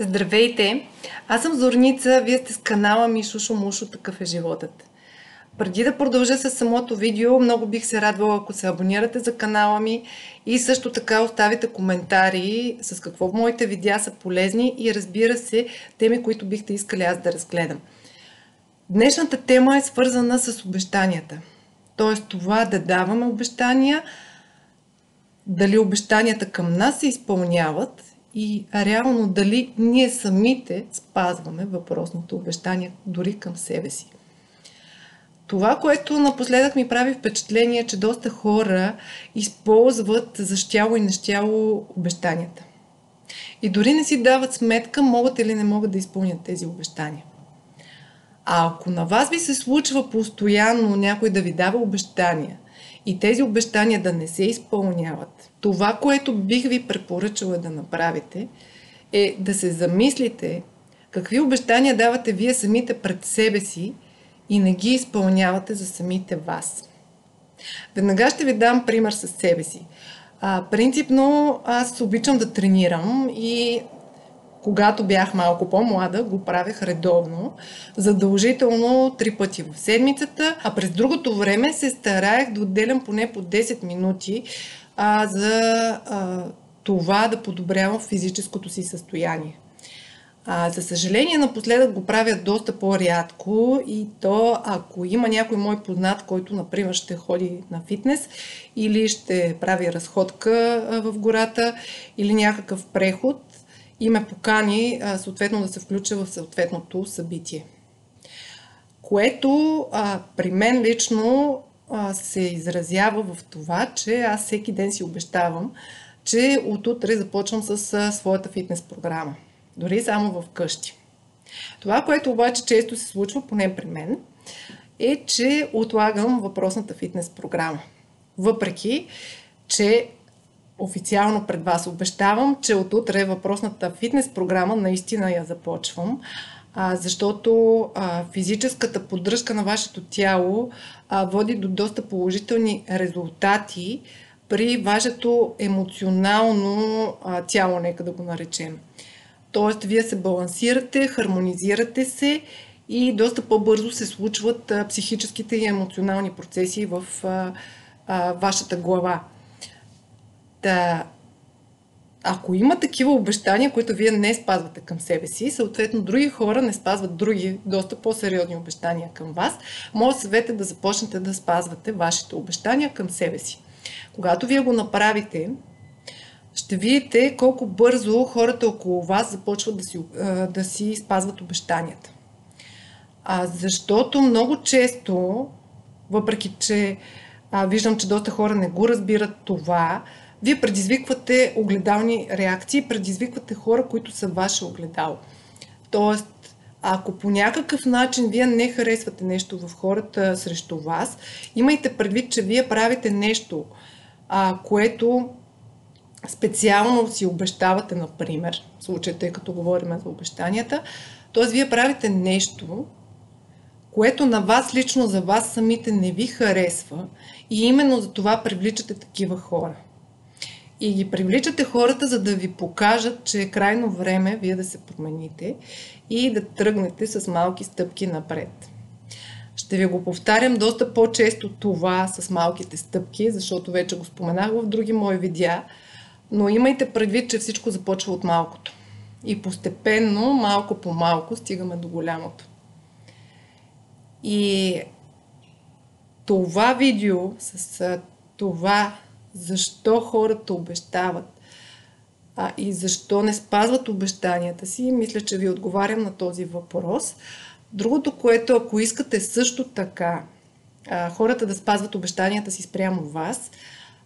Здравейте! Аз съм Зорница, вие сте с канала ми Шушо Мушо, такъв е животът. Преди да продължа с самото видео, много бих се радвала, ако се абонирате за канала ми и също така оставите коментари с какво моите видеа са полезни и разбира се, теми, които бихте искали аз да разгледам. Днешната тема е свързана с обещанията. Тоест това да даваме обещания, дали обещанията към нас се изпълняват и реално дали ние самите спазваме въпросното обещание дори към себе си. Това, което напоследък ми прави впечатление, е, че доста хора използват за щяло и нещяло обещанията. И дори не си дават сметка, могат или не могат да изпълнят тези обещания. А ако на вас ви се случва постоянно някой да ви дава обещания и тези обещания да не се изпълняват, това, което бих ви препоръчала да направите, е да се замислите какви обещания давате вие самите пред себе си и не ги изпълнявате за самите вас. Веднага ще ви дам пример с себе си. А, принципно аз обичам да тренирам и когато бях малко по-млада, го правех редовно, задължително три пъти в седмицата, а през другото време се стараех да отделям поне по 10 минути а, за а, това да подобрявам физическото си състояние. А, за съжаление, напоследък го правя доста по-рядко и то, ако има някой мой познат, който, например, ще ходи на фитнес или ще прави разходка в гората или някакъв преход и ме покани съответно да се включа в съответното събитие. Което а, при мен лично а, се изразява в това, че аз всеки ден си обещавам, че от утре започвам с а, своята фитнес програма. Дори само в къщи. Това, което обаче често се случва, поне при мен, е, че отлагам въпросната фитнес програма. Въпреки, че официално пред вас обещавам, че от утре въпросната фитнес програма наистина я започвам, а, защото а, физическата поддръжка на вашето тяло а, води до доста положителни резултати при вашето емоционално а, тяло, нека да го наречем. Тоест, вие се балансирате, хармонизирате се и доста по-бързо се случват а, психическите и емоционални процеси в а, а, вашата глава. Та, ако има такива обещания, които вие не спазвате към себе си, съответно други хора не спазват други, доста по-сериозни обещания към вас, може съвет е да започнете да спазвате вашите обещания към себе си. Когато вие го направите, ще видите колко бързо хората около вас започват да си, да си спазват обещанията. А, защото много често, въпреки че а, виждам, че доста хора не го разбират това, вие предизвиквате огледални реакции, предизвиквате хора, които са ваше огледало. Тоест, ако по някакъв начин вие не харесвате нещо в хората срещу вас, имайте предвид, че вие правите нещо, а, което специално си обещавате, например, в случая, тъй като говорим за обещанията, т.е. вие правите нещо, което на вас лично за вас самите не ви харесва и именно за това привличате такива хора и ги привличате хората, за да ви покажат, че е крайно време вие да се промените и да тръгнете с малки стъпки напред. Ще ви го повтарям доста по-често това с малките стъпки, защото вече го споменах в други мои видеа, но имайте предвид, че всичко започва от малкото. И постепенно, малко по малко, стигаме до голямото. И това видео с това защо хората обещават а, и защо не спазват обещанията си, мисля, че ви отговарям на този въпрос. Другото, което ако искате също така а, хората да спазват обещанията си спрямо вас,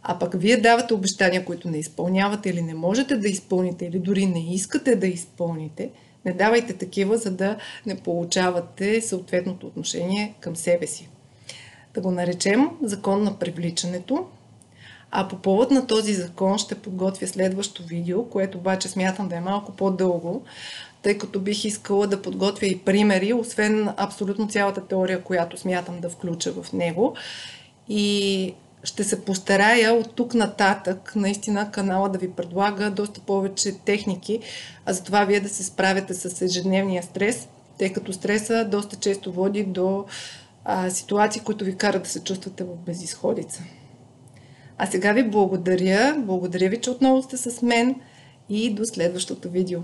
а пък вие давате обещания, които не изпълнявате или не можете да изпълните, или дори не искате да изпълните, не давайте такива, за да не получавате съответното отношение към себе си. Да го наречем закон на привличането. А по повод на този закон ще подготвя следващо видео, което обаче смятам да е малко по-дълго, тъй като бих искала да подготвя и примери, освен абсолютно цялата теория, която смятам да включа в него. И ще се постарая от тук нататък наистина канала да ви предлага доста повече техники, а за това вие да се справяте с ежедневния стрес, тъй като стреса доста често води до а, ситуации, които ви карат да се чувствате в безисходица. А сега ви благодаря. Благодаря ви, че отново сте с мен и до следващото видео.